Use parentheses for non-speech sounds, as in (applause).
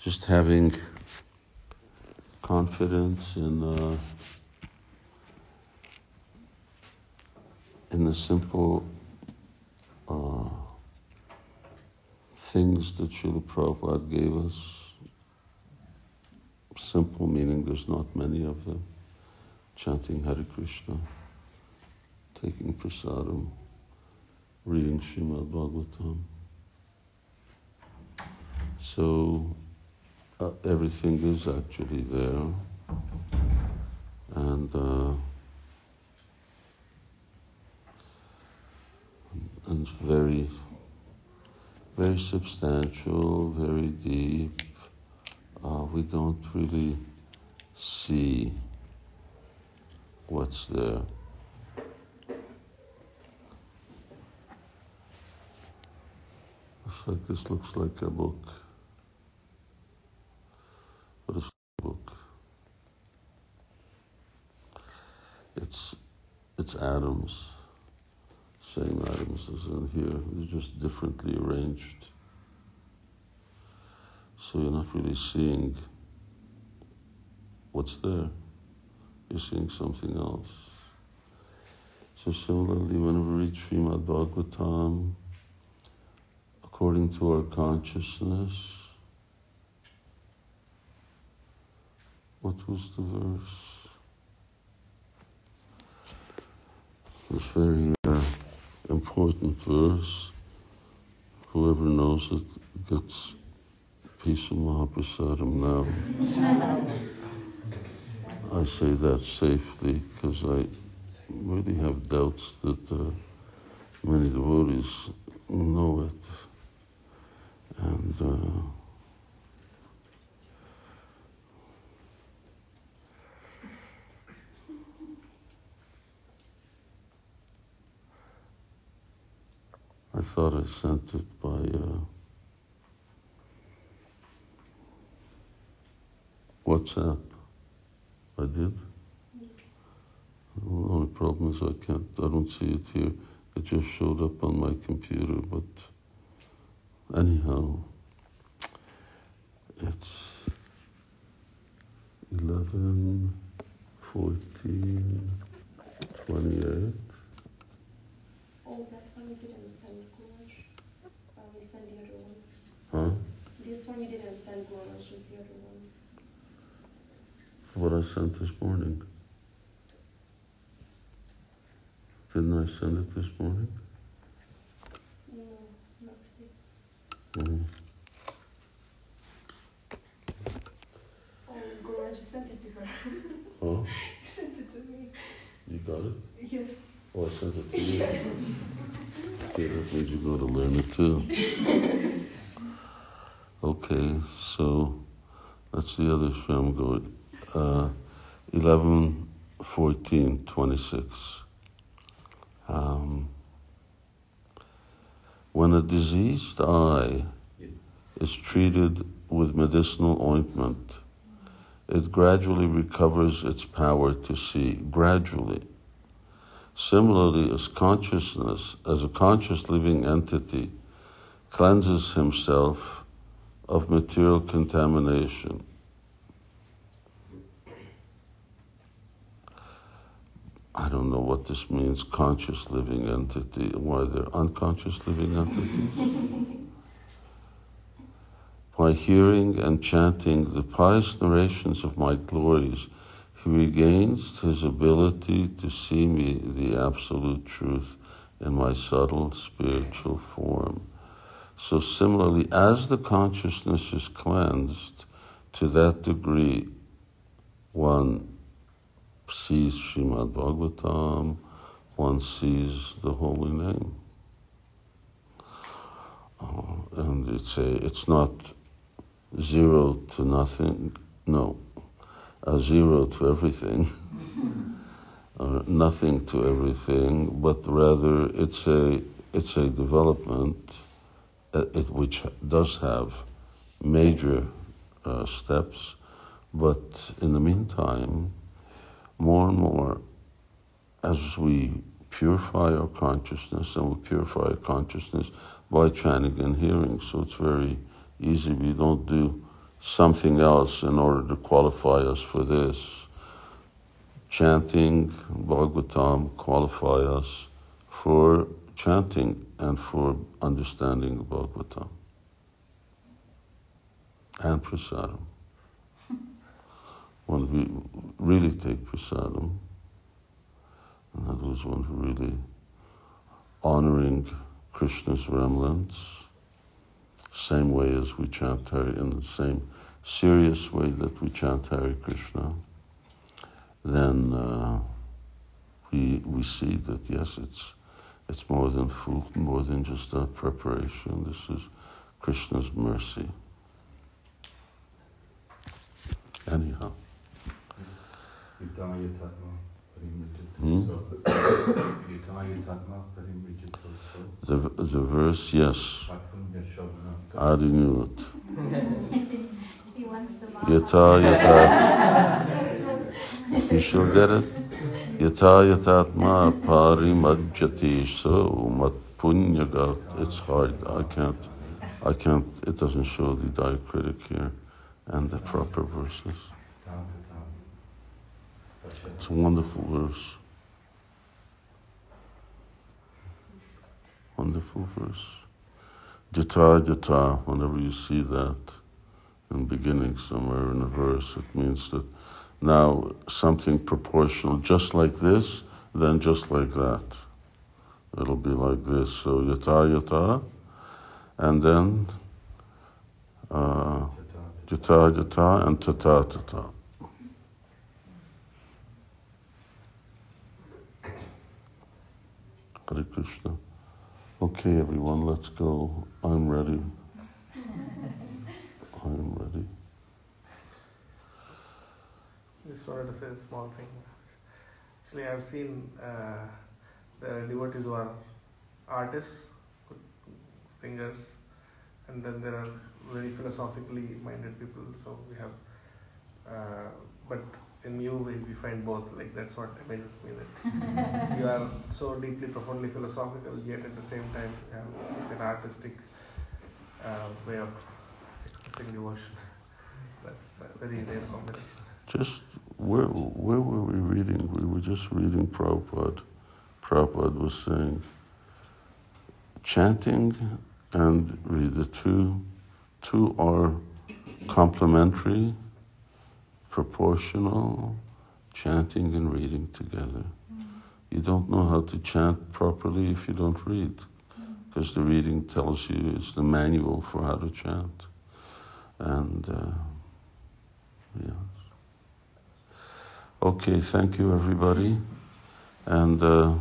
just having confidence in uh, in the simple uh, things that Srila Prabhupada gave us. Simple meaning there's not many of them. Chanting Hare Krishna, taking prasadam, reading Srimad Bhagavatam. So uh, everything is actually there. And uh, and very, very substantial, very deep. Uh, we don't really see what's there. It's like this looks like a book. What is book? It's it's atoms same items as in here, they're just differently arranged. So you're not really seeing what's there, you're seeing something else. So similarly, whenever we read Srimad Bhagavatam, according to our consciousness, what was the verse? It's very uh, important verse. Whoever knows it gets piece of Mahaprasadam now. I say that safely because I really have doubts that uh, many devotees know it. And uh, thought I sent it by uh, WhatsApp. I did. The only problem is I can't, I don't see it here. It just showed up on my computer, but anyhow, it's 11, 14, 28. Oh, that one you didn't send, Guruj. Uh, you sent the other one. Huh? This one you didn't send, Guruj, just the other one. What I sent this morning. Didn't I send it this morning? No, not today. Mm. Oh, Guruj, you sent it to her. Oh, you sent it to me. you got it? Yes. Oh, I sent it to you. Okay, that means you're going to learn it too. Okay, so that's the other Shem Gord. Uh, 11, 14, 26. Um, when a diseased eye is treated with medicinal ointment, it gradually recovers its power to see. Gradually. Similarly, as consciousness, as a conscious living entity, cleanses himself of material contamination. I don't know what this means, conscious living entity. Why they're unconscious living entities? (laughs) By hearing and chanting the pious narrations of my glories, he regains his ability to see me, the absolute truth, in my subtle spiritual form. So similarly, as the consciousness is cleansed, to that degree, one sees Srimad Bhagavatam, one sees the holy name. Uh, and it's a, it's not zero to nothing, no, a zero to everything, (laughs) uh, nothing to everything, but rather it's a, it's a development uh, it, which does have major uh, steps, but in the meantime, more and more, as we purify our consciousness, and we purify our consciousness by chanting and hearing, so it's very easy. We don't do something else in order to qualify us for this. Chanting Bhagavatam qualify us for chanting and for understanding Bhagavatam and prasadam. When we really take prasadam, in other words, when we really honoring Krishna's remnants, same way as we chant Hare, in the same serious way that we chant Hare Krishna, then uh, we we see that yes, it's it's more than food, more than just a preparation. This is Krishna's mercy. Anyhow. Hmm? The, the verse, yes. I knew it. He wants the Yata yata. You shall get it. Yata yatatma parimajjati so mat punyagat. It's hard. I can't. I can't. It doesn't show the diacritic here and the proper verses. It's a wonderful verse. Wonderful verse. Jata jata, whenever you see that in beginning somewhere in a verse, it means that now something proportional, just like this, then just like that. It'll be like this. So yata yata, and then uh, jata jata and tata tata. Hare Krishna. Okay, everyone, let's go. I'm ready. I'm ready. Just wanted to say a small thing. Actually, I've seen uh, the devotees who are artists, singers, and then there are very philosophically minded people. So we have, uh, but in you we, we find both. Like that's what amazes me that (laughs) you are so deeply, profoundly philosophical, yet at the same time you have an artistic uh, way of expressing devotion. (laughs) That's a very rare combination. Just where where were we reading? We were just reading Prabhupada. Prabhupada was saying chanting and read the two two are complementary, proportional, chanting and reading together. You don't know how to chant properly if you don't read, because the reading tells you it's the manual for how to chant. And uh, yes. Okay, thank you everybody. And uh,